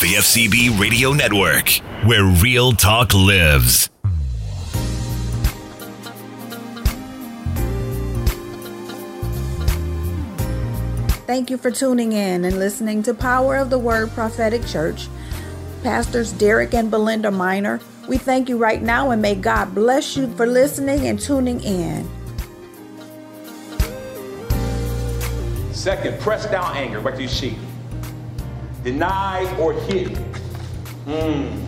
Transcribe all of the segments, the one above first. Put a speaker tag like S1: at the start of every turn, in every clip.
S1: The FCB Radio Network, where real talk lives.
S2: Thank you for tuning in and listening to Power of the Word Prophetic Church. Pastors Derrick and Belinda Minor, we thank you right now and may God bless you for listening and tuning in.
S3: Second, press down anger. Back to your sheet. Deny or hid. Mm.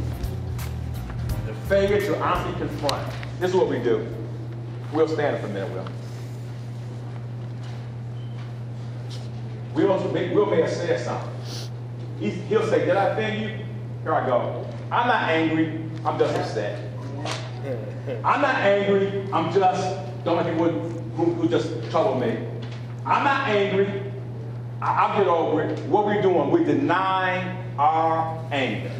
S3: The failure to honestly confront. This is what we do. We'll stand for a minute, Will. Will, Will may have said something. He's, he'll say, Did I offend you? Here I go. I'm not angry. I'm just upset. I'm not angry. I'm just, don't let people who, who just trouble me. I'm not angry. I, will get over it. What we're doing, we're denying our anger.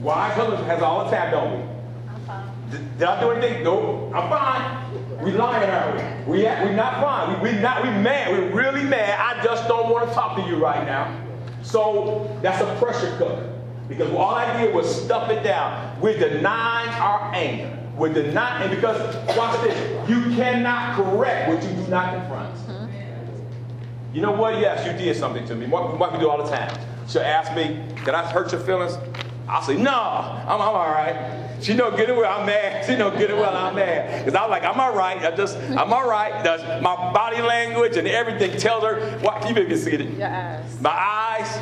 S3: Wise husband has all the time, don't we? I'm fine. Did, did I do anything? No, I'm fine. We lying, are we? We we not fine. We, we not we mad. We're really mad. I just don't want to talk to you right now. So that's a pressure cooker. Because all I did was stuff it down. We're denying our anger. We're denying, and because, watch this, you cannot correct what you do not confront. You know what? Yes, you did something to me. What, what we do all the time. She'll ask me, did I hurt your feelings? I'll say, no, I'm, I'm all right. She know good and well I'm mad. She know good and well I'm mad. Because I'm like, I'm all right. I just, I'm all right. My body language and everything tells her, what, you can see it. Eyes. My eyes.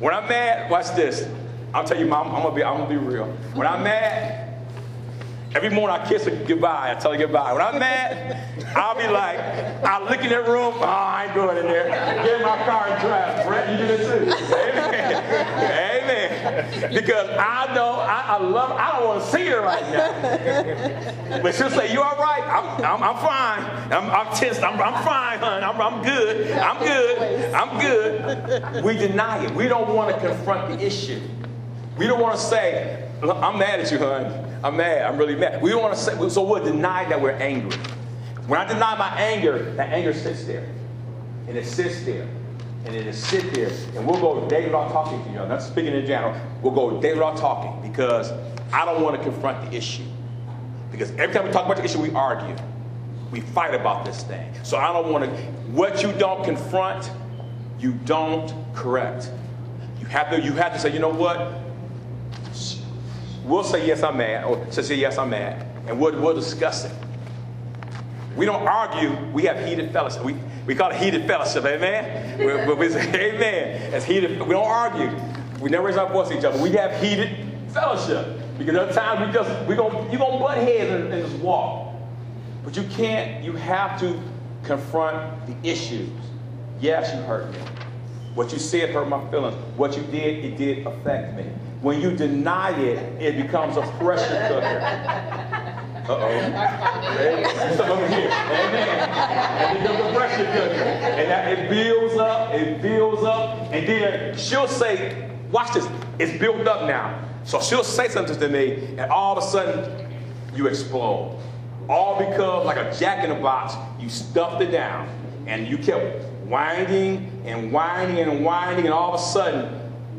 S3: When I'm mad, watch this. I'll tell you, mom, I'm gonna be, I'm gonna be real. When I'm mad, Every morning I kiss her goodbye. I tell her goodbye. When I'm mad, I'll be like, I'll look in that room. Oh, I ain't going in there. Get in my car and drive. Brett, you do it too. Amen. Amen. Because I know, I, I love, I don't want to see her right now. But she'll say, you all right? I'm, I'm, I'm fine. I'm, I'm tense. I'm, I'm fine, hon. I'm, I'm good. I'm good. I'm good. We deny it. We don't want to confront the issue. We don't want to say, I'm mad at you, hon. I'm mad. I'm really mad. We don't want to say, so we'll deny that we're angry. When I deny my anger, that anger sits there. And it sits there. And it is sit there. And we'll go day without talking to you. I'm not speaking in general. We'll go day without talking because I don't want to confront the issue. Because every time we talk about the issue, we argue. We fight about this thing. So I don't want to, what you don't confront, you don't correct. You have to, you have to say, you know what? We'll say, yes, I'm mad, or she'll say, yes, I'm mad, and we'll, we'll discuss it. We don't argue, we have heated fellowship. We, we call it heated fellowship, amen? we, we say, amen. It's heated, we don't argue. We never raise our voice at each other. We have heated fellowship. Because other times we just, we gonna, you're going to butt heads and, and just walk. But you can't, you have to confront the issues. Yes, you hurt me. What you said hurt my feelings. What you did, it did affect me. When you deny it, it becomes a pressure cooker. Uh-oh. Some over here. Amen. It becomes a pressure cooker. And that, it builds up, it builds up, and then she'll say, watch this, it's built up now. So she'll say something to me, and all of a sudden, you explode. All because, like a jack in a box, you stuffed it down, and you kept winding and winding and winding, and all of a sudden,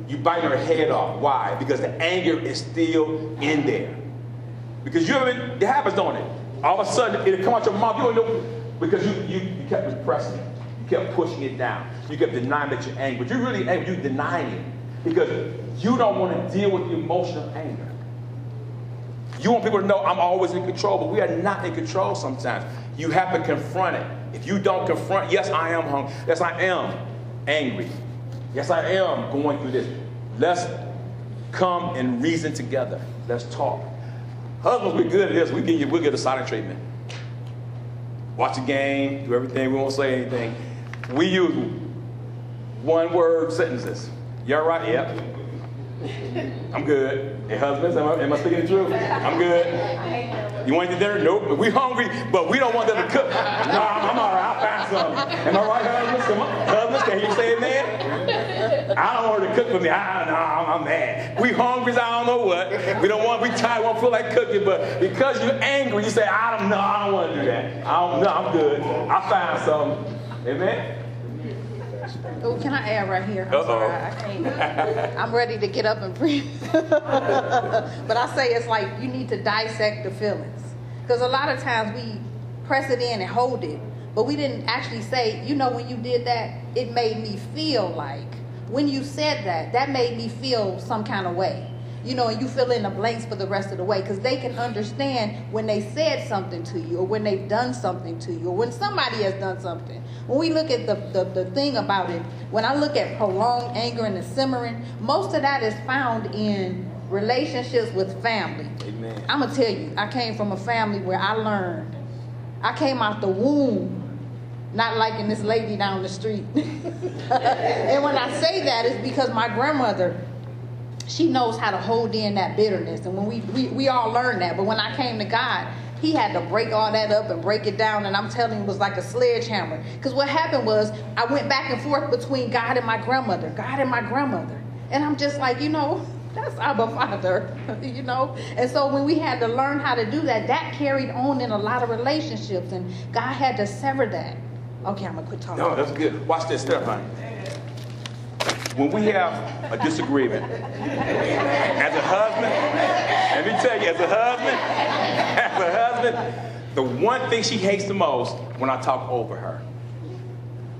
S3: you bite her head off. Why? Because the anger is still in there. Because you ever, it happens, don't it? All of a sudden, it'll come out your mouth. You don't know, because you, you, you kept repressing it. You kept pushing it down. You kept denying that you're angry. But you're really angry. You're denying it. Because you don't want to deal with the emotion of anger. You want people to know I'm always in control, but we are not in control sometimes. You have to confront it. If you don't confront, yes, I am hungry. Yes, I am angry. Yes, I am going through this. Let's come and reason together. Let's talk. Husbands, we're good at this. We get you, we'll get a silent treatment. Watch a game, do everything, we won't say anything. We use one word sentences. You all right? Yep. I'm good. Hey, husbands, am I, am I speaking the truth? I'm good. You want to dinner? Nope. We hungry, but we don't want them to cook. No, I'm, all right. I'll find something. Am I right, husbands? Come on. Husbands, can you say amen? I don't want her to cook for me. I, no, I'm, I'm mad. We hungry, I don't know what. We don't want, we tired, we won't feel like cooking, but because you're angry, you say, I don't know, I don't want to do that. I don't know, I'm good. I'll find something. Amen?
S2: Oh, can I add right here? I'm Uh-oh. sorry, I can't. I'm ready to get up and preach. but I say it's like you need to dissect the feelings. Because a lot of times we press it in and hold it, but we didn't actually say, you know, when you did that, it made me feel like. When you said that, that made me feel some kind of way you know, and you fill in the blanks for the rest of the way because they can understand when they said something to you or when they've done something to you or when somebody has done something. When we look at the, the, the thing about it, when I look at prolonged anger and the simmering, most of that is found in relationships with family. Amen. I'm going to tell you, I came from a family where I learned. I came out the womb not liking this lady down the street. and when I say that, it's because my grandmother she knows how to hold in that bitterness. And when we, we, we all learned that. But when I came to God, he had to break all that up and break it down. And I'm telling you, it was like a sledgehammer. Because what happened was I went back and forth between God and my grandmother, God and my grandmother. And I'm just like, you know, that's Abba Father, you know? And so when we had to learn how to do that, that carried on in a lot of relationships. And God had to sever that. Okay, I'm going to quit talking.
S3: No, that's good. Watch this, Stephanie when we have a disagreement, as a husband, let me tell you, as a husband, as a husband, the one thing she hates the most when I talk over her.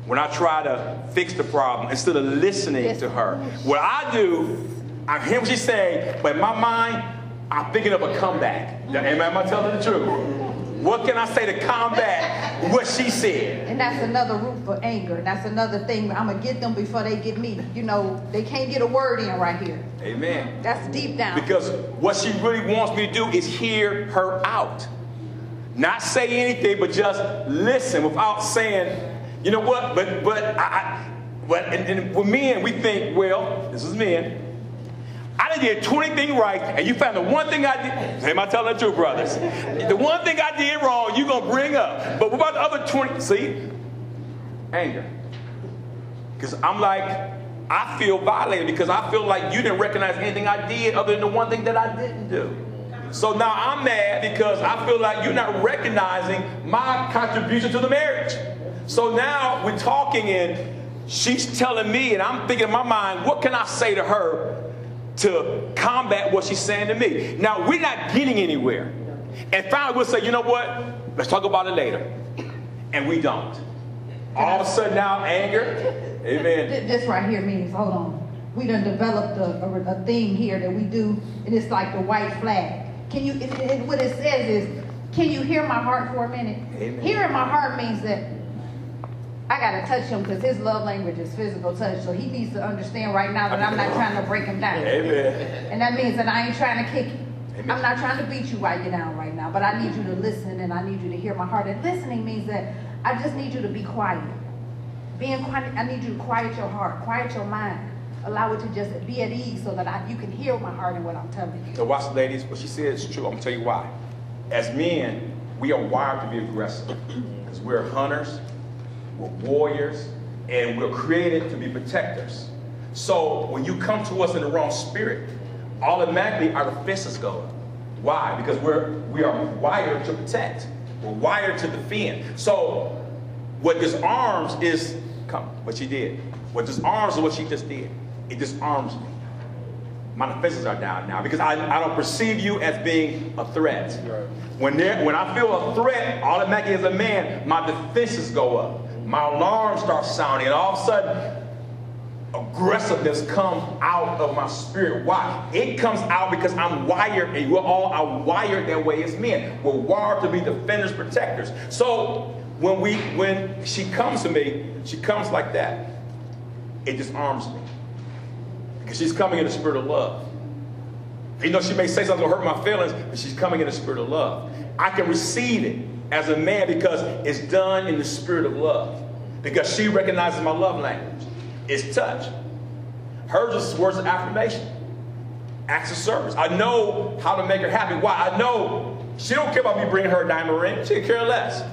S3: When I try to fix the problem instead of listening to her. What I do, I hear what she's saying, but in my mind, I'm thinking of a comeback. Am I telling the truth? What can I say to combat what she said?
S2: And that's another root for anger. That's another thing. I'm gonna get them before they get me. You know, they can't get a word in right here.
S3: Amen.
S2: That's deep down.
S3: Because what she really wants me to do is hear her out. Not say anything, but just listen without saying, you know what? But but I, I but and, and with men, we think, well, this is men. I didn't 20 things right, and you found the one thing I did. Am I telling the truth, brothers? The one thing I did wrong, you're going to bring up. But what about the other 20? See? Anger. Because I'm like, I feel violated because I feel like you didn't recognize anything I did other than the one thing that I didn't do. So now I'm mad because I feel like you're not recognizing my contribution to the marriage. So now we're talking and she's telling me, and I'm thinking in my mind, what can I say to her to combat what she's saying to me. Now, we're not getting anywhere. And finally, we'll say, you know what? Let's talk about it later. And we don't. All of a sudden now, anger. Amen.
S2: This right here means, hold on. We done developed a, a, a thing here that we do, and it's like the white flag. Can you, it, it, what it says is, can you hear my heart for a minute? Amen. Hearing my heart means that I gotta touch him because his love language is physical touch. So he needs to understand right now that I'm not trying to break him down. Amen. And that means that I ain't trying to kick you. Amen. I'm not trying to beat you while you're down right now, but I need you to listen and I need you to hear my heart. And listening means that I just need you to be quiet. Being quiet, I need you to quiet your heart, quiet your mind. Allow it to just be at ease so that I, you can hear my heart and what I'm telling you.
S3: So watch, ladies, what she said is true. I'm gonna tell you why. As men, we are wired to be aggressive because we're hunters we're warriors, and we're created to be protectors. So when you come to us in the wrong spirit, automatically our defenses go up. Why? Because we're we are wired to protect. We're wired to defend. So what disarms is come what she did. What disarms is what she just did. It disarms me. My defenses are down now because I, I don't perceive you as being a threat. When, there, when I feel a threat, automatically as a man, my defenses go up my alarm starts sounding, and all of a sudden, aggressiveness comes out of my spirit. Why? It comes out because I'm wired, and we're all are wired that way as men. We're wired to be defenders, protectors. So when we when she comes to me, she comes like that. It disarms me. Because she's coming in the spirit of love. You know, she may say something to hurt my feelings, but she's coming in the spirit of love. I can receive it as a man because it's done in the spirit of love. Because she recognizes my love language. It's touch. Hers is words of affirmation. Acts of service. I know how to make her happy. Why? I know she don't care about me bringing her a diamond ring. She care less.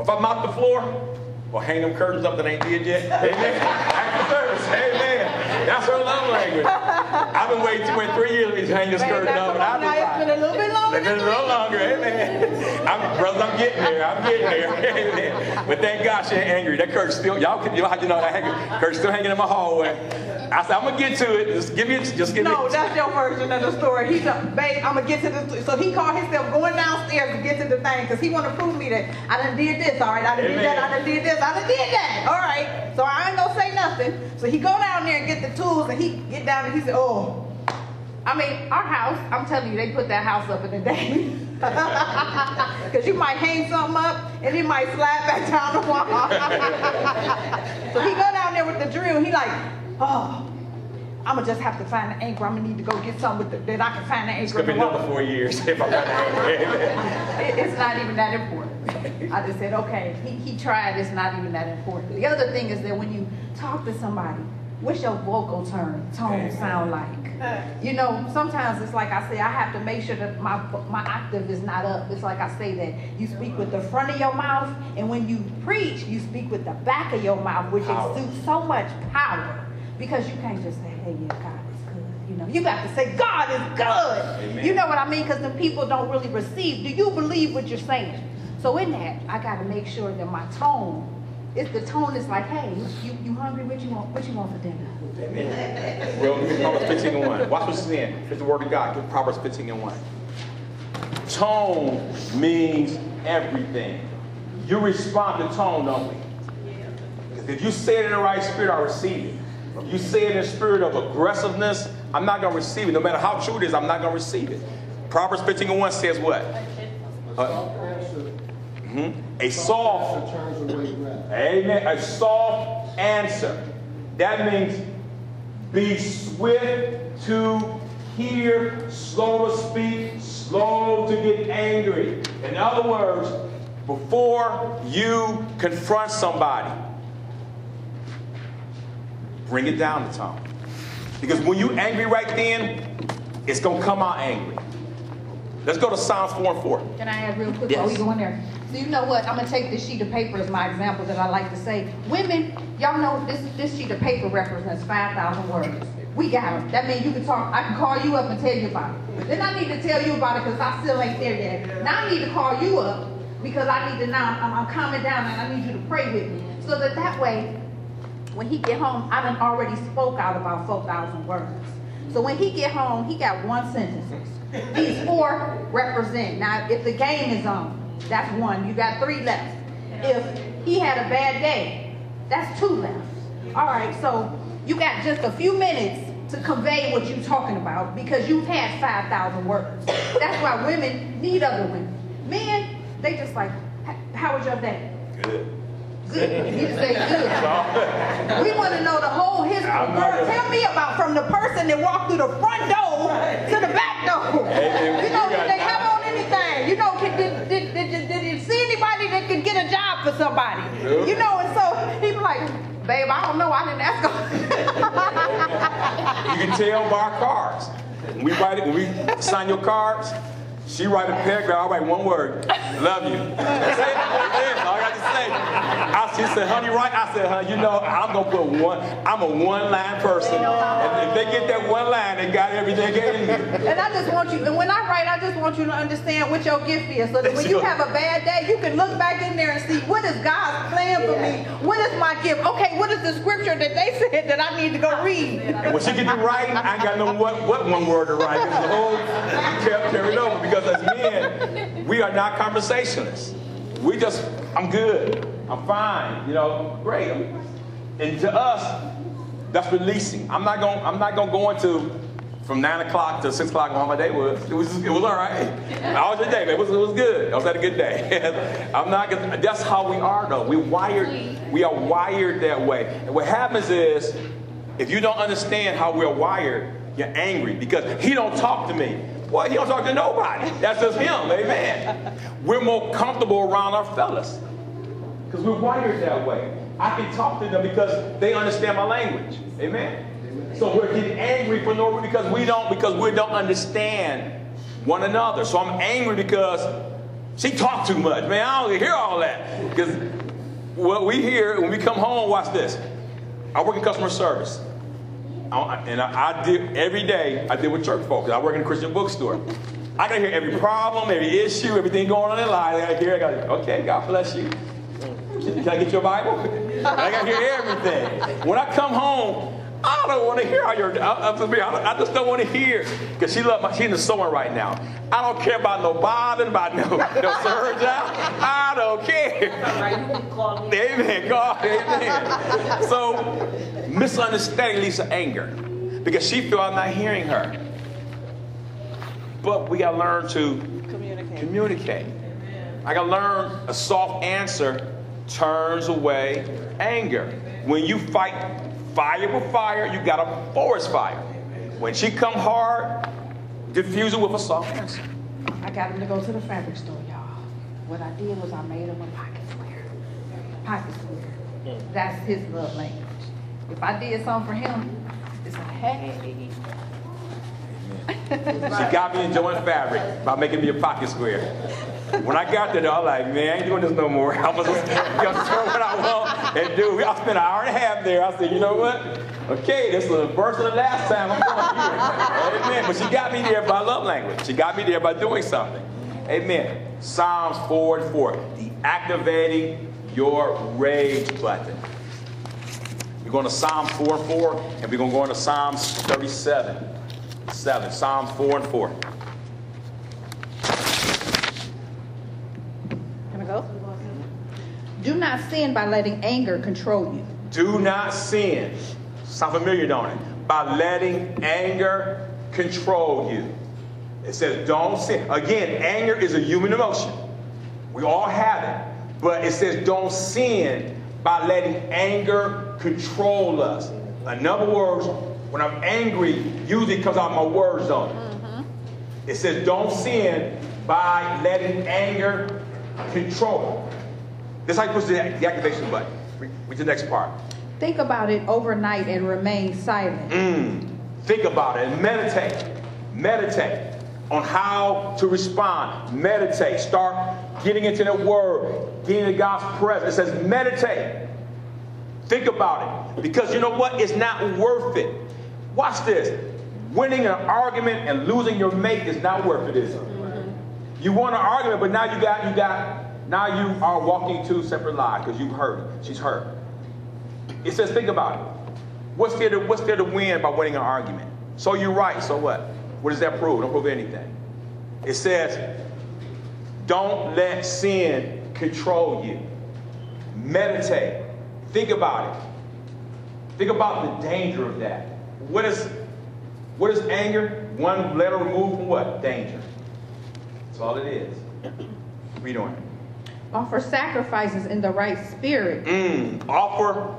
S3: If I mop the floor, well, hang them curtains up that ain't did yet. Amen. Acts of service. Amen. That's her love language. I've been waiting, wait three years to hang this curtain up.
S2: And I've been, it's been a little longer
S3: no longer. Amen. I'm, brothers, I'm getting there. I'm getting there. Amen. But thank God she ain't angry. That Kurt's still, y'all, y'all have to know that Kurt's still hanging in my hallway. I said, I'm gonna get to it. Just give me, just give
S2: no,
S3: me.
S2: No, that's your version of the story. He's a babe. I'm gonna get to the. So he called himself going downstairs to get to the thing because he want to prove me that I done did this. All right, I done Amen. did that. I done did this. I done did that. All right. So I ain't gonna say nothing. So he go down there and get the tools, and he get down and he said, oh. I mean, our house, I'm telling you, they put that house up in a day. Because you might hang something up and it might slide back down the wall. so he go down there with the drill. He like, oh, I'm gonna just have to find the anchor. I'm gonna need to go get something the, that I can find the anchor.
S3: It's gonna be another four years if I got the anchor.
S2: it, it's not even that important. I just said, okay. He, he tried. It's not even that important. The other thing is that when you talk to somebody, what's your vocal turn tone sound like? You know, sometimes it's like I say, I have to make sure that my my octave is not up. It's like I say that you speak with the front of your mouth, and when you preach, you speak with the back of your mouth, which power. exudes so much power. Because you can't just say, hey, yeah, God is good. You know, you got to say, God is good. Amen. You know what I mean? Because the people don't really receive. Do you believe what you're saying? So in that, I got to make sure that my tone, if the tone is like, hey, you, you hungry? What you want? What you want for dinner?
S3: Amen. well, Proverbs 15 and 1. Watch what it's saying. It's the word of God. Proverbs 15 and 1. Tone means everything. You respond to tone, don't we? If you say it in the right spirit, I receive it. If You say it in a spirit of aggressiveness, I'm not going to receive it. No matter how true it is, I'm not going to receive it. Proverbs 15 and 1 says what? Uh, mm-hmm. A soft, amen, a soft answer. That means be swift to hear, slow to speak, slow to get angry. In other words, before you confront somebody, Bring it down the tone. Because when you angry right then, it's going to come out angry. Let's go to Psalms 4 and 4.
S2: Can I add real quick yes. while we go in there? So you know what? I'm gonna take this sheet of paper as my example that I like to say. Women, y'all know this this sheet of paper represents 5,000 words. We got them. That means you can talk. I can call you up and tell you about it. Then I need to tell you about it because I still ain't there yet. Now I need to call you up because I need to now. I'm, I'm calming down and I need you to pray with me so that that way when he get home, I done already spoke out about 4,000 words. So when he get home, he got one sentence. These four represent. Now, if the game is on, that's one. You got three left. If he had a bad day, that's two left. All right, so you got just a few minutes to convey what you're talking about because you've had 5,000 words. That's why women need other women. Men, they just like, how was your day?
S3: Good.
S2: Good. You say good. we want to know the whole history. Girl, tell me about from the person that walked through the front door to the back door. you know, did they have get a job for somebody? You know, and so he was like, babe, I don't know. I didn't ask
S3: you can tell by our cards. When we write it, when we sign your cards, she write a paragraph, I write one word, love you. That's it. That's it. All I got to say. I, she said, honey, right? I said, honey, you know, I'm going to put one, I'm a one-line person. And if they get that one line, they got everything in
S2: And I just want you, and when I write, I just want you to understand what your gift is. So that when you have a bad day, you can look back in there and see, what is God's plan for me? What is my gift? Okay, what is the scripture that they said that I need to go read?
S3: When she get to writing, I ain't got no what, what one word to write. Because the whole kept carried over because because as men, we are not conversationalists. We just, I'm good. I'm fine. You know, great. And to us, that's releasing. I'm not going. I'm not going to go into from nine o'clock to six o'clock how my day was. It was. It was all right. How was your day? It was. It was good. I was had a good day. I'm not. Gonna, that's how we are, though. We wired. We are wired that way. And what happens is, if you don't understand how we're wired, you're angry because he don't talk to me. Well, he don't talk to nobody. That's just him. Amen. We're more comfortable around our fellas because we're wired that way. I can talk to them because they understand my language. Amen. So we're getting angry for no reason because we don't because we don't understand one another. So I'm angry because she talked too much. Man, I don't hear all that. Because what we hear when we come home, watch this. I work in customer service and I, I did every day. I deal with church folks. I work in a Christian bookstore, I gotta hear every problem, every issue, everything going on in life. I gotta hear. I gotta, okay, God bless you. Can I get your Bible? I gotta hear everything. When I come home, I don't want to hear all your. I, I, I just don't want to hear because she love my. She's in the sewing right now. I don't care about no bobbin, about no no surge out. I don't care. Amen. God. Amen. So misunderstanding leads to anger because she feel I'm not hearing her. But we got to learn to communicate. communicate. I got to learn a soft answer turns away anger. When you fight fire with fire, you got a forest fire. When she come hard, diffuse it with a soft answer.
S2: I got him to go to the fabric store, y'all. What I did was I made him a pocket square. Pocket square. Mm. That's his love language. If I did something for him, it's like, hey,
S3: she got me enjoying fabric by making me a pocket square. When I got there, I was like, man, I ain't doing this no more. I'm gonna just, just what I want and do. I spent an hour and a half there. I said, you know what? Okay, this is the first and the last time I'm going here. Amen. But she got me there by love language. She got me there by doing something. Amen. Psalms 4 and 4. Deactivating your rage button. We're going to Psalm 4 and 4, and we're going to go into Psalms 37. 7. Psalms 4 and 4.
S2: Can I go? Do not sin by letting anger control you.
S3: Do not sin. Sound familiar, don't it? By letting anger control you. It says, don't sin. Again, anger is a human emotion. We all have it. But it says, don't sin by letting anger control us. In other words, when I'm angry, usually because of my words on it. Mm-hmm. It says, don't sin by letting anger control. This is how you push the, the activation button. Read the next part.
S2: Think about it overnight and remain silent.
S3: Mm. Think about it and meditate. Meditate on how to respond. Meditate. Start getting into the word, getting into God's presence. It says meditate. Think about it. Because you know what? It's not worth it. Watch this. Winning an argument and losing your mate is not worth it, is it? You won an argument, but now you got you got now you are walking two separate lives because you've hurt. She's hurt. It says, think about it. What's there to what's there to win by winning an argument? So you're right. So what? What does that prove? Don't prove anything. It says, don't let sin control you. Meditate. Think about it. Think about the danger of that. What is what is anger? One letter removed from what? Danger. That's all it is. Read on.
S2: Offer sacrifices in the right spirit.
S3: Mm, offer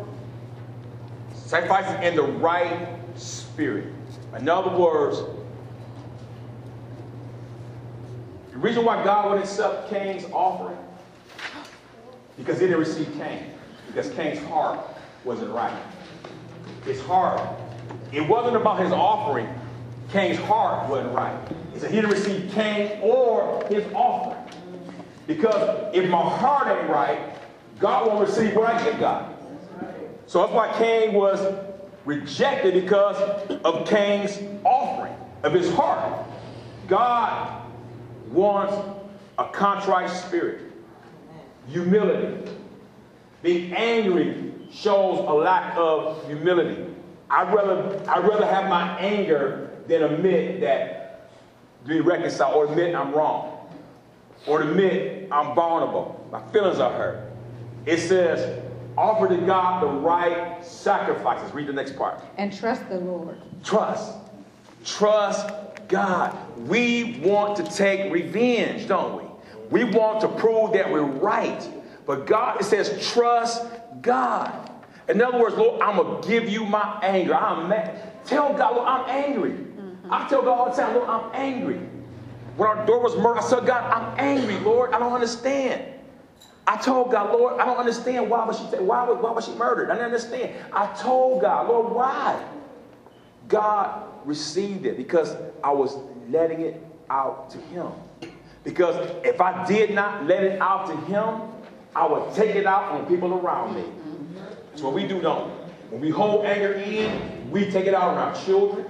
S3: sacrifices in the right spirit. In other words, the reason why God would accept Cain's offering, because he didn't receive Cain. Because Cain's heart wasn't right. His heart it wasn't about his offering. Cain's heart wasn't right. Said he didn't receive Cain or his offering. Because if my heart ain't right, God won't receive what I give God. So that's why Cain was rejected because of Cain's offering, of his heart. God wants a contrite spirit, humility. Being angry shows a lack of humility. I'd rather, I'd rather have my anger than admit that, be reconciled, or admit I'm wrong, or admit I'm vulnerable. My feelings are hurt. It says, offer to God the right sacrifices. Read the next part.
S2: And trust the Lord.
S3: Trust. Trust God. We want to take revenge, don't we? We want to prove that we're right. But God, it says, trust God. In other words, Lord, I'm going to give you my anger. I'm mad. Tell God, Lord, I'm angry. Mm-hmm. I tell God all the time, Lord, I'm angry. When our door was murdered, I said, God, I'm angry, Lord. I don't understand. I told God, Lord, I don't understand why was she why, why was she murdered? I don't understand. I told God, Lord, why? God received it because I was letting it out to him. Because if I did not let it out to him, I would take it out on people around me. That's what we do, don't we? When we hold anger in, we take it out on our children.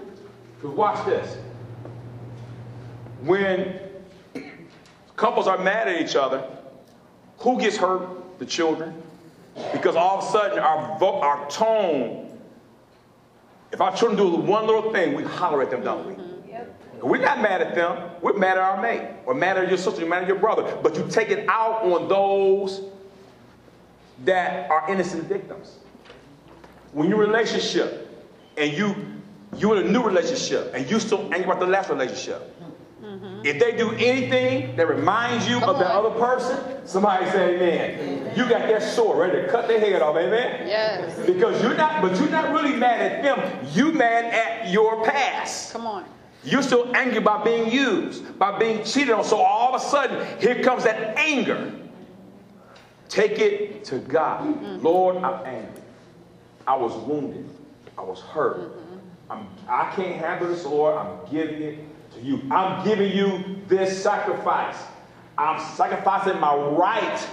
S3: Because watch this. when couples are mad at each other, who gets hurt? The children. Because all of a sudden, our, vo- our tone, if our children do one little thing, we holler at them, don't we? We're not mad at them. We're mad at our mate, or mad at your sister, you're mad at your brother. But you take it out on those that are innocent victims. When you're in a relationship and you you're in a new relationship and you still angry about the last relationship. Mm-hmm. If they do anything that reminds you
S2: Come
S3: of that other person, somebody say, amen. You got that sword ready to cut their head off, amen?
S2: Yes.
S3: Because you're not, but you're not really mad at them. You mad at your past.
S2: Come on.
S3: You're still angry by being used, by being cheated on. So all of a sudden, here comes that anger. Take it to God. Lord, I'm angry. I was wounded. I was hurt. I'm, I can't handle this, Lord. I'm giving it to you. I'm giving you this sacrifice. I'm sacrificing my right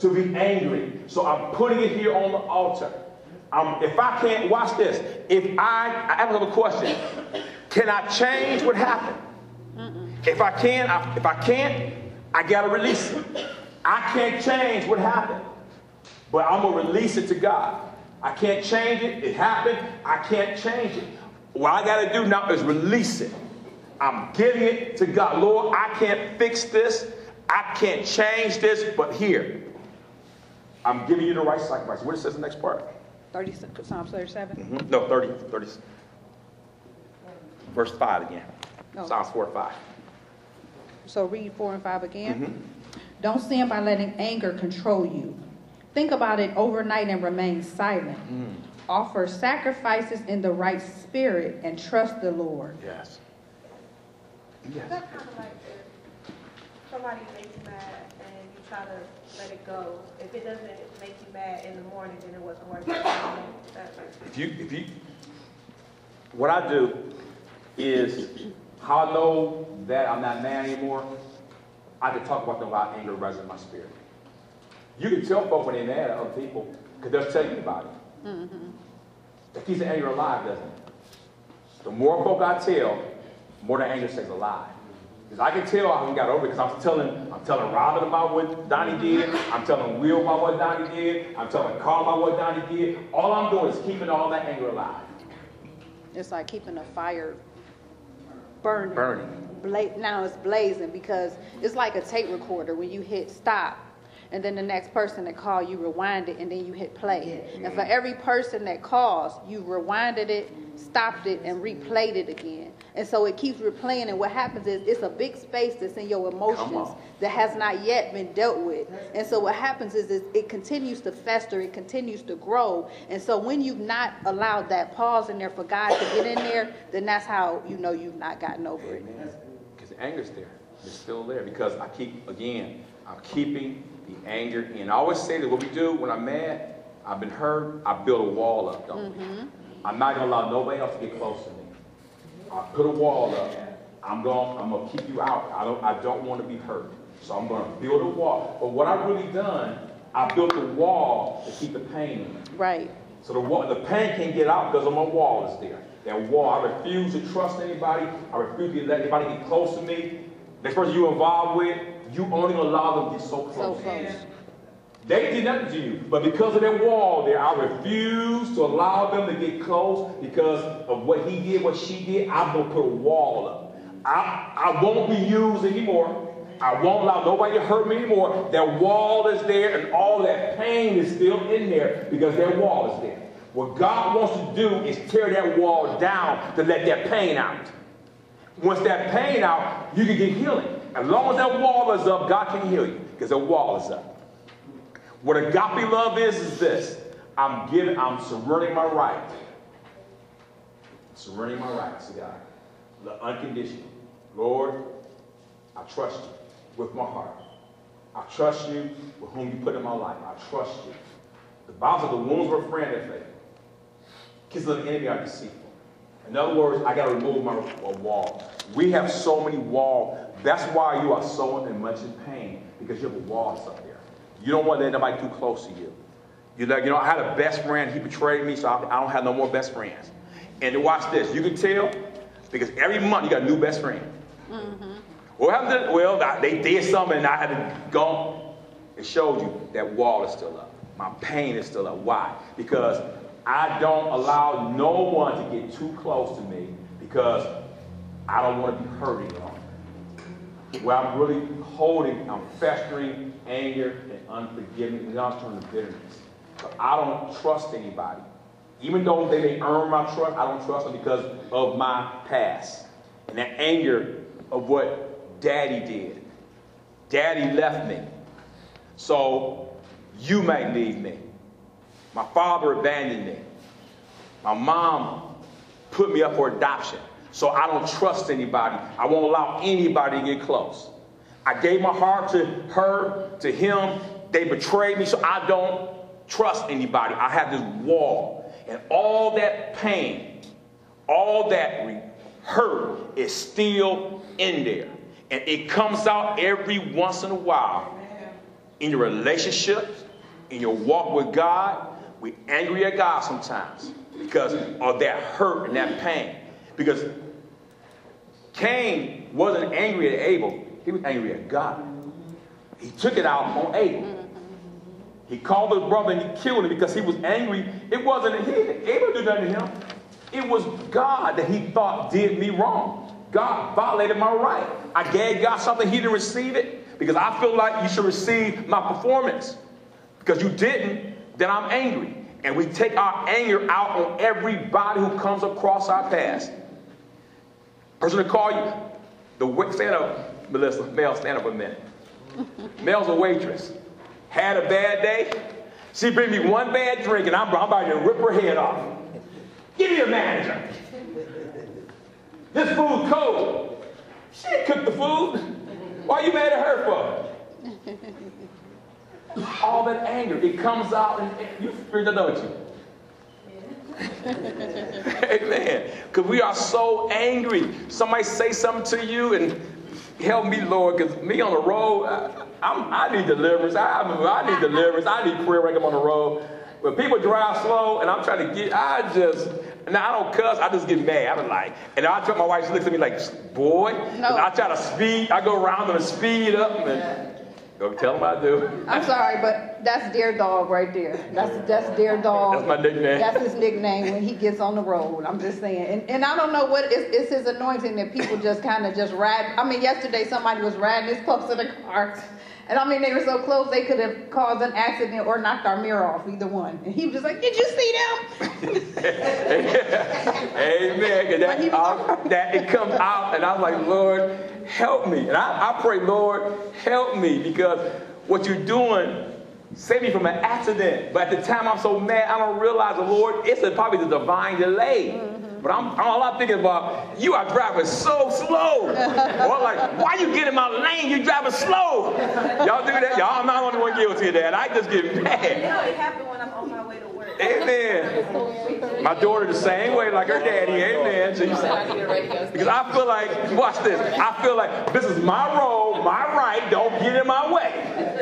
S3: to be angry. So I'm putting it here on the altar. If I can't, watch this. If I, I have another question. Can I change what happened? If I can, I, if I can't, I gotta release it. I can't change what happened, but I'm gonna release it to God. I can't change it. It happened. I can't change it. What I gotta do now is release it. I'm giving it to God. Lord, I can't fix this. I can't change this, but here, I'm giving you the right sacrifice. What it says in the next part?
S2: 30, Psalms 37.
S3: Mhm. No, 30, 30. Verse 5 again. Psalms 4 5.
S2: So read 4 and 5 again.
S3: Mm-hmm.
S2: Don't sin by letting anger control you. Think about it overnight and remain silent.
S3: Mm.
S2: Offer sacrifices in the right spirit and trust the Lord.
S3: Yes. Yes.
S4: That's kind of like if somebody makes you mad and you try to let it go. If it doesn't make you mad in the morning, then it wasn't worth it.
S3: If you, if you, what I do is how I know that I'm not mad anymore, I can talk about them about anger rising in my spirit. You can tell folks when they're mad at other people because they'll tell you about it. Mm-hmm. That keeps the anger alive, doesn't it? The more folk I tell, the more the anger stays alive. Because I can tell I haven't got over it because I'm telling, I'm telling Robin about what Donnie mm-hmm. did. I'm telling Will about what Donnie did. I'm telling Carl about what Donnie did. All I'm doing is keeping all that anger alive.
S2: It's like keeping a fire burning.
S3: Burning.
S2: Bla- now it's blazing because it's like a tape recorder when you hit stop and then the next person that call you rewind it and then you hit play. And for every person that calls, you rewinded it, stopped it, and replayed it again. And so it keeps replaying and what happens is it's a big space that's in your emotions that has not yet been dealt with. And so what happens is, is it continues to fester, it continues to grow. And so when you've not allowed that pause in there for God to get in there, then that's how you know you've not gotten over it.
S3: Because the anger's there. It's still there. Because I keep, again, I'm keeping the anger in. I always say that what we do when I'm mad, I've been hurt, I build a wall up, don't we? Mm-hmm. I'm not gonna allow nobody else to get close to me. I put a wall up. I'm going, I'm gonna keep you out. I don't, I don't want to be hurt. So I'm gonna build a wall. But what I've really done, I built a wall to keep the pain in.
S2: Right.
S3: So the, wall, the pain can't get out because my wall is there. That wall, I refuse to trust anybody. I refuse to let anybody get close to me. Next person you involved with, you only allow them to get so
S2: So
S3: close.
S2: close.
S3: They did nothing to you, but because of that wall there, I refuse to allow them to get close because of what he did, what she did. I'm gonna put a wall up. I, I won't be used anymore. I won't allow nobody to hurt me anymore. That wall is there, and all that pain is still in there because that wall is there. What God wants to do is tear that wall down to let that pain out. Once that pain out, you can get healing. As long as that wall is up, God can heal you because the wall is up. What agape love is, is this. I'm giving, I'm surrendering my right. Surrendering my rights to God. The unconditional. Lord, I trust you with my heart. I trust you with whom you put in my life. I trust you. The Bible says the wounds were friend of faith. Kisses of the enemy are deceitful. In other words, I got to remove my wall. We have so many walls. That's why you are so in much in pain because you have a wall up there. You don't want to let nobody too close to you. You know, you know, I had a best friend. He betrayed me, so I, I don't have no more best friends. And to watch this, you can tell because every month you got a new best friend. Mm-hmm. What happened to, well, they did something and I had to go. It showed you that wall is still up. My pain is still up. Why? Because I don't allow no one to get too close to me because I don't want to be hurt any longer. Where I'm really holding, I'm festering anger and unforgiveness, and I'm turning to bitterness. But I don't trust anybody. Even though they may earn my trust, I don't trust them because of my past. And that anger of what daddy did. Daddy left me. So you might leave me. My father abandoned me. My mom put me up for adoption. So I don't trust anybody. I won't allow anybody to get close. I gave my heart to her, to him. They betrayed me, so I don't trust anybody. I have this wall. And all that pain, all that hurt is still in there. And it comes out every once in a while in your relationships, in your walk with God. We angry at God sometimes because of that hurt and that pain. Because Cain wasn't angry at Abel, he was angry at God. He took it out on Abel. He called his brother and he killed him because he was angry. It wasn't he, Abel did nothing to him. It was God that he thought did me wrong. God violated my right. I gave God something he didn't receive it because I feel like you should receive my performance. Because you didn't, then I'm angry. And we take our anger out on everybody who comes across our path. Person to call you, the stand up, Melissa, Mel, stand up a minute. Mel's a waitress. Had a bad day. She bring me one bad drink and I'm, I'm about to rip her head off. Give me a manager. This food cold. She didn't cook the food. Why you mad at her for? All that anger, it comes out and you figured that, don't you? Amen. Because we are so angry. Somebody say something to you and help me, Lord, because me on the road, I, I, need deliverance. I, I need deliverance. I need prayer when I'm on the road. When people drive slow and I'm trying to get, I just, now I don't cuss, I just get mad. I'm like, and I tell my wife, she looks at me like, boy. No. I try to speed, I go around them and speed up. And, Go tell them I do.
S2: I'm sorry, but that's Dear Dog right there. That's that's Dear Dog.
S3: That's my nickname.
S2: That's his nickname when he gets on the road. I'm just saying. And, and I don't know what it's, it's his anointing that people just kind of just ride. I mean, yesterday somebody was riding his pups in the car. And I mean, they were so close they could have caused an accident or knocked our mirror off, either one. And he was just like, "Did you see them?"
S3: Amen. That, that it comes out, and I'm like, Lord, help me. And I, I pray, Lord, help me because what you're doing save me from an accident. But at the time, I'm so mad, I don't realize the Lord, it's probably the divine delay. Mm-hmm. But I'm, all I'm thinking about, you are driving so slow. or like, why you get in my lane? You driving slow. Y'all do that? Y'all, I'm not the only one guilty of that. I just get mad.
S4: You know, it happened when I'm on my way to work.
S3: Amen. My daughter the same way, like her daddy. Amen. because I feel like, watch this. I feel like this is my role, my right. Don't get in my way.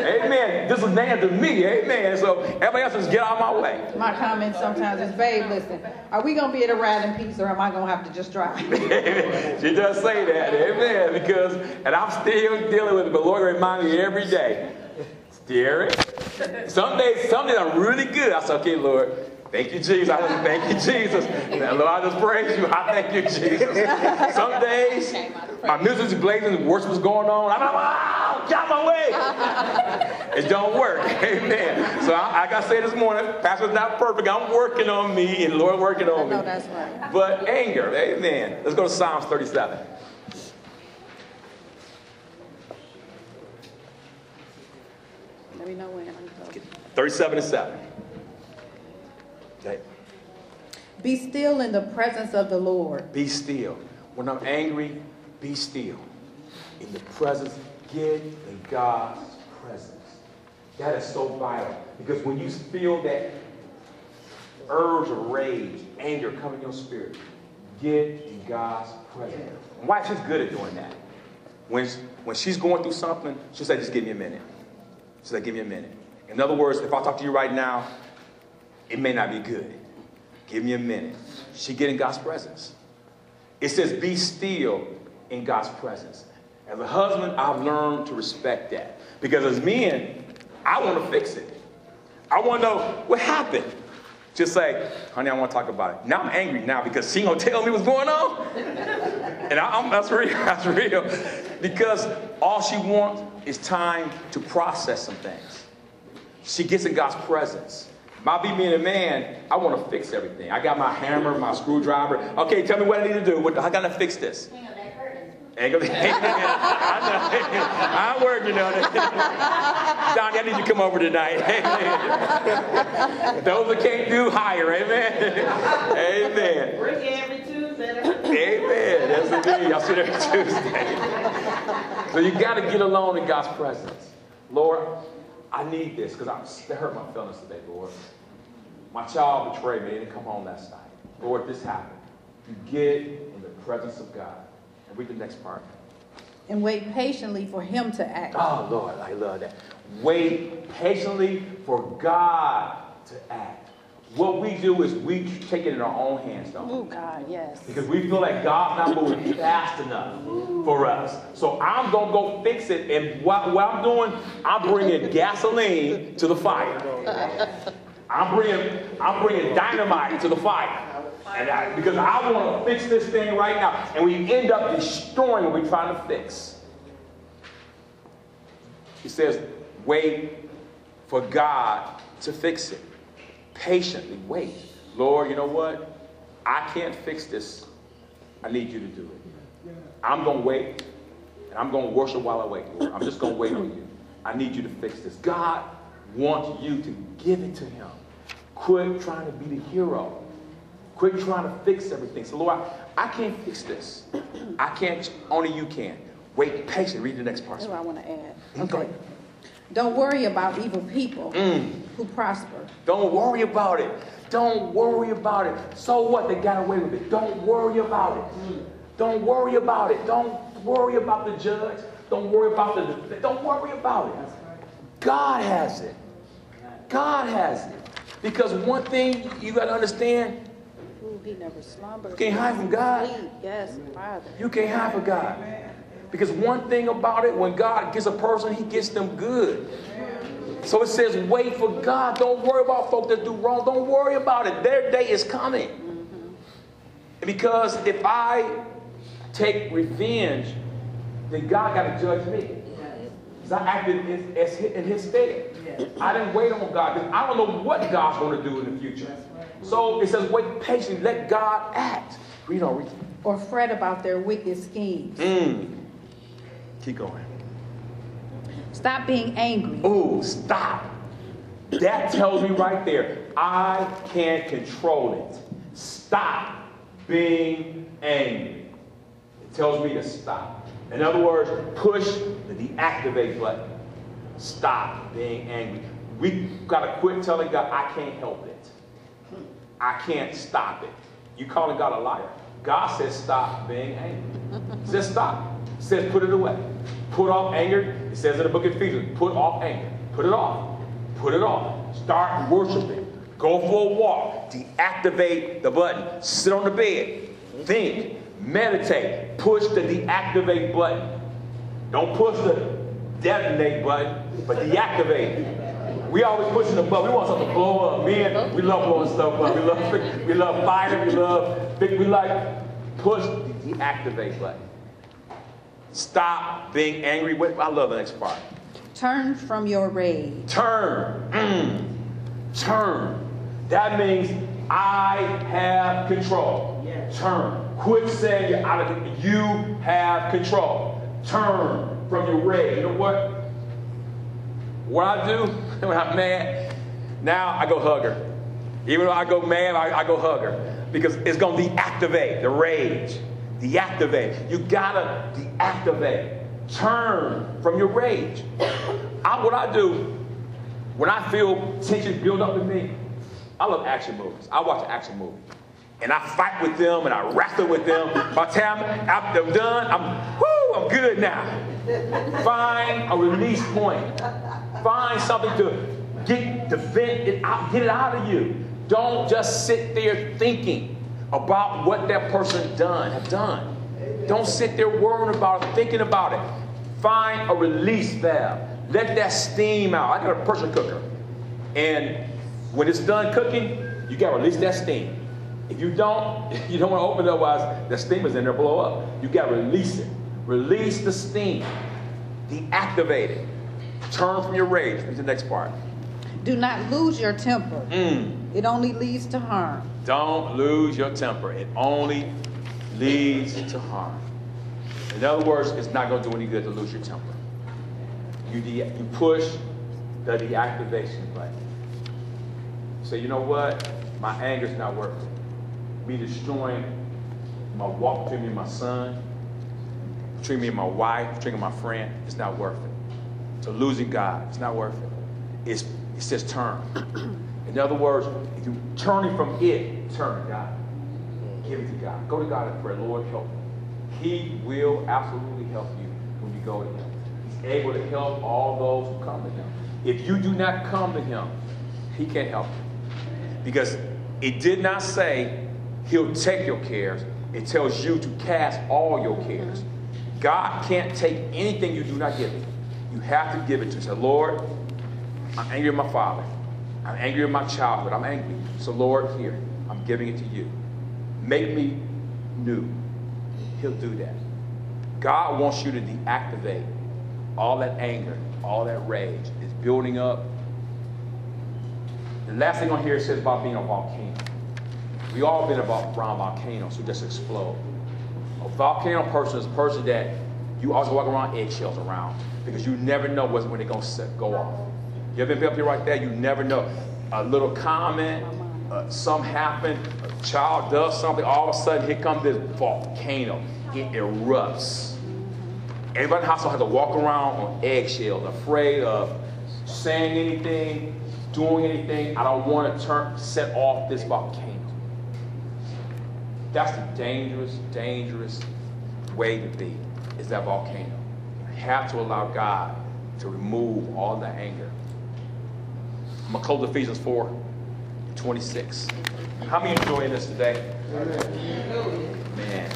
S3: Amen. This is man to me. Amen. So everybody else just get out of my way.
S2: My comment sometimes is, babe, listen, are we going to be able to ride in peace or am I going to have to just drive?
S3: she does say that. Amen. Because, and I'm still dealing with it, but Lord remind me every day. Steering. Some days, some days I'm really good. I say, okay, Lord, Thank you, Jesus. I just thank you, Jesus. Now, Lord, I just praise you. I thank you, Jesus. Some days, my music's blazing, worship's going on. I'm like, get out my way. it don't work. Amen. So, I, like I said this morning, Pastor's not perfect. I'm working on me, and Lord working on me.
S2: No, that's right.
S3: But anger, amen. Let's go to Psalms 37.
S2: Let me know when.
S3: 37 and 7. Okay.
S2: Be still in the presence of the Lord.
S3: Be still. When I'm angry, be still. In the presence, get in God's presence. That is so vital. Because when you feel that urge of rage, anger come in your spirit, get in God's presence. My wife, she's good at doing that. When, when she's going through something, she'll say, just give me a minute. She'll say, give me a minute. In other words, if I talk to you right now, it may not be good. Give me a minute. She get in God's presence. It says, be still in God's presence. As a husband, I've learned to respect that. Because as men, I want to fix it. I want to know what happened. Just say, honey, I want to talk about it. Now I'm angry now because she gonna tell me what's going on. and I, am that's real, that's real. Because all she wants is time to process some things. She gets in God's presence. My be being a man, I want to fix everything. I got my hammer, my screwdriver. Okay, tell me what I need to do. What, I gotta fix this. Ain't gonna be, I know. I'm working on it. Donnie, I need you to come over tonight. Those that can't do higher, amen. Amen.
S5: Bring every Tuesday.
S3: Amen. That's indeed. Y'all sit every Tuesday. So you got to get alone in God's presence. Lord, I need this because that hurt my feelings today, Lord. My child betrayed me. Didn't come home last night. Lord, this happened. You get in the presence of God. And read the next part.
S2: And wait patiently for him to act.
S3: Oh, Lord, I love that. Wait patiently for God to act. What we do is we take it in our own hands, don't we?
S2: Oh, God, yes.
S3: Because we feel like God's not moving fast enough for us. So I'm going to go fix it. And what, what I'm doing, I'm bringing gasoline to the fire. I'm bringing, I'm bringing dynamite to the fire. And I, because I want to fix this thing right now. And we end up destroying what we're trying to fix. He says, wait for God to fix it. Patiently wait. Lord, you know what? I can't fix this. I need you to do it. I'm going to wait. And I'm going to worship while I wait, Lord. I'm just going to wait on you. I need you to fix this. God wants you to give it to him. Quit trying to be the hero. Quit trying to fix everything. So, Lord, I, I can't fix this. I can't, only you can. Wait patiently. Read the next part.
S2: That's what I want to add. Okay. Don't worry about evil people
S3: Mm.
S2: who prosper.
S3: Don't worry about it. Don't worry about it. So what? They got away with it. Don't worry about it. Don't worry about it. Don't worry about the judge. Don't worry about the. Don't worry about it. God has it. God has it. Because one thing you got to understand,
S2: he never slumbers.
S3: You can't hide from God.
S2: Yes, Father.
S3: you can't hide from God. Because one thing about it, when God gets a person, he gets them good. So it says, wait for God. Don't worry about folk that do wrong. Don't worry about it. Their day is coming. Mm-hmm. Because if I take revenge, then God got to judge me. Because I acted in, as in his stead. I didn't wait on God because I don't know what God's going to do in the future. So it says, wait patiently. Let God act. Read on, read.
S2: Or fret about their wicked schemes.
S3: Mm. Keep going.
S2: Stop being angry.
S3: Oh, stop. That tells me right there, I can't control it. Stop being angry. It tells me to stop. In other words, push the deactivate button. Stop being angry. We got to quit telling God, I can't help it. I can't stop it. You calling God a liar. God says stop being angry. Says stop. Says put it away. Put off anger. It says in the book of Ephesians, put off anger. Put it off. Put it off. Start worshiping. Go for a walk. Deactivate the button. Sit on the bed. Think. Meditate. Push the deactivate button. Don't push the detonate button, but deactivate. We always pushing the button. We want something to blow up. Men, we love blowing stuff up. We love, we love fire. We love, we like push the deactivate button. Stop being angry. With, I love the next part.
S2: Turn from your rage.
S3: Turn. Mm. Turn. That means I have control. Turn. Quit saying you're out of it. You have control. Turn from your rage. You know what? What I do when I'm mad, now I go hug her. Even though I go mad, I, I go hug her. Because it's going to deactivate the rage. Deactivate. You got to deactivate. Turn from your rage. I, what I do when I feel tension build up in me, I love action movies. I watch action movies. And I fight with them and I wrestle with them. By the time I'm done, I'm, whoo, I'm good now. Find a release point. Find something to get to vent it out, get it out of you. Don't just sit there thinking about what that person done have done. Don't sit there worrying about it, thinking about it. Find a release valve. Let that steam out. I got a pressure cooker. And when it's done cooking, you got to release that steam. If you don't, you don't want to open it, otherwise the steam is in there blow up. You got to release it. Release the steam. Deactivate it. Turn from your rage. Read the next part.
S2: Do not lose your temper.
S3: Mm.
S2: It only leads to harm.
S3: Don't lose your temper. It only leads to harm. In other words, it's not going to do any good to lose your temper. You, de- you push the deactivation button. Say, you know what? My anger's not worth it. Me destroying my walk between me and my son, between me and my wife, between my friend, it's not worth it. So losing God, it's not worth it. It's, it says turn. In other words, if you're turning from it, turn to God. Give it to God. Go to God and pray, Lord, help me. He will absolutely help you when you go to Him. He's able to help all those who come to Him. If you do not come to Him, He can't help you. Because it did not say He'll take your cares, it tells you to cast all your cares. God can't take anything you do not give Him. You have to give it to Him. Say, Lord, I'm angry at my father. I'm angry at my childhood. I'm angry. So, Lord, here, I'm giving it to you. Make me new. He'll do that. God wants you to deactivate all that anger, all that rage. It's building up. The last thing on here says about being a volcano. We all been about around volcanoes who just explode. A volcano person is a person that you always walk around eggshells around because you never know when they're going to go off. You ever been up here right there? You never know. A little comment, uh, something happened, a child does something, all of a sudden here comes this volcano. It erupts. Everybody in the hospital has to walk around on eggshells, afraid of saying anything, doing anything. I don't want to turn set off this volcano. That's the dangerous, dangerous way to be, is that volcano. Have to allow God to remove all the anger. I'm going to close Ephesians 4, 26. How many enjoying this today? Man.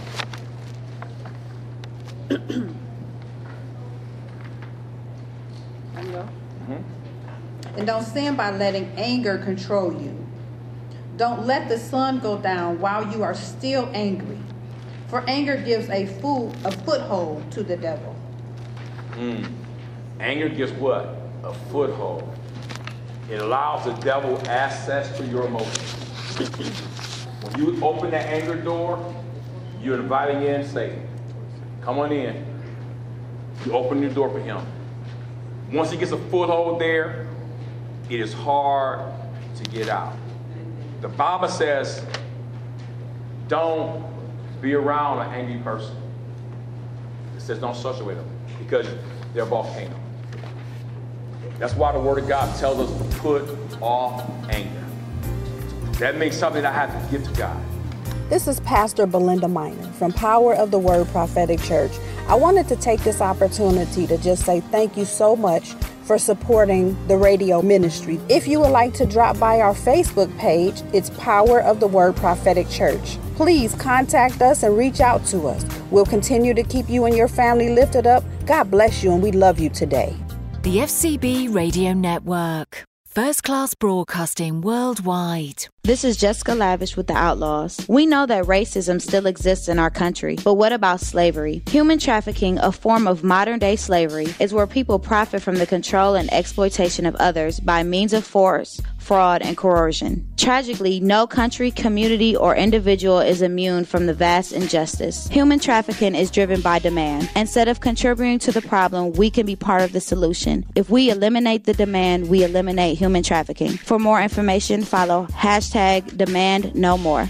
S3: Mm-hmm.
S2: And don't sin by letting anger control you. Don't let the sun go down while you are still angry. For anger gives a fool a foothold to the devil.
S3: Mm. Anger gives what? A foothold. It allows the devil access to your emotions. when you open that anger door, you're inviting in Satan. Come on in. You open the door for him. Once he gets a foothold there, it is hard to get out. The Bible says, don't be around an angry person. It says don't associate them because they're volcanoes. That's why the Word of God tells us to put off anger. That means something I have to give to God.
S2: This is Pastor Belinda Minor from Power of the Word Prophetic Church. I wanted to take this opportunity to just say thank you so much for supporting the radio ministry. If you would like to drop by our Facebook page, it's Power of the Word Prophetic Church. Please contact us and reach out to us. We'll continue to keep you and your family lifted up. God bless you, and we love you today.
S5: The FCB Radio Network. First class broadcasting worldwide.
S6: This is Jessica Lavish with the Outlaws. We know that racism still exists in our country, but what about slavery? Human trafficking, a form of modern day slavery, is where people profit from the control and exploitation of others by means of force, fraud, and coercion. Tragically, no country, community, or individual is immune from the vast injustice. Human trafficking is driven by demand. Instead of contributing to the problem, we can be part of the solution. If we eliminate the demand, we eliminate human trafficking. For more information, follow hashtag demand no more.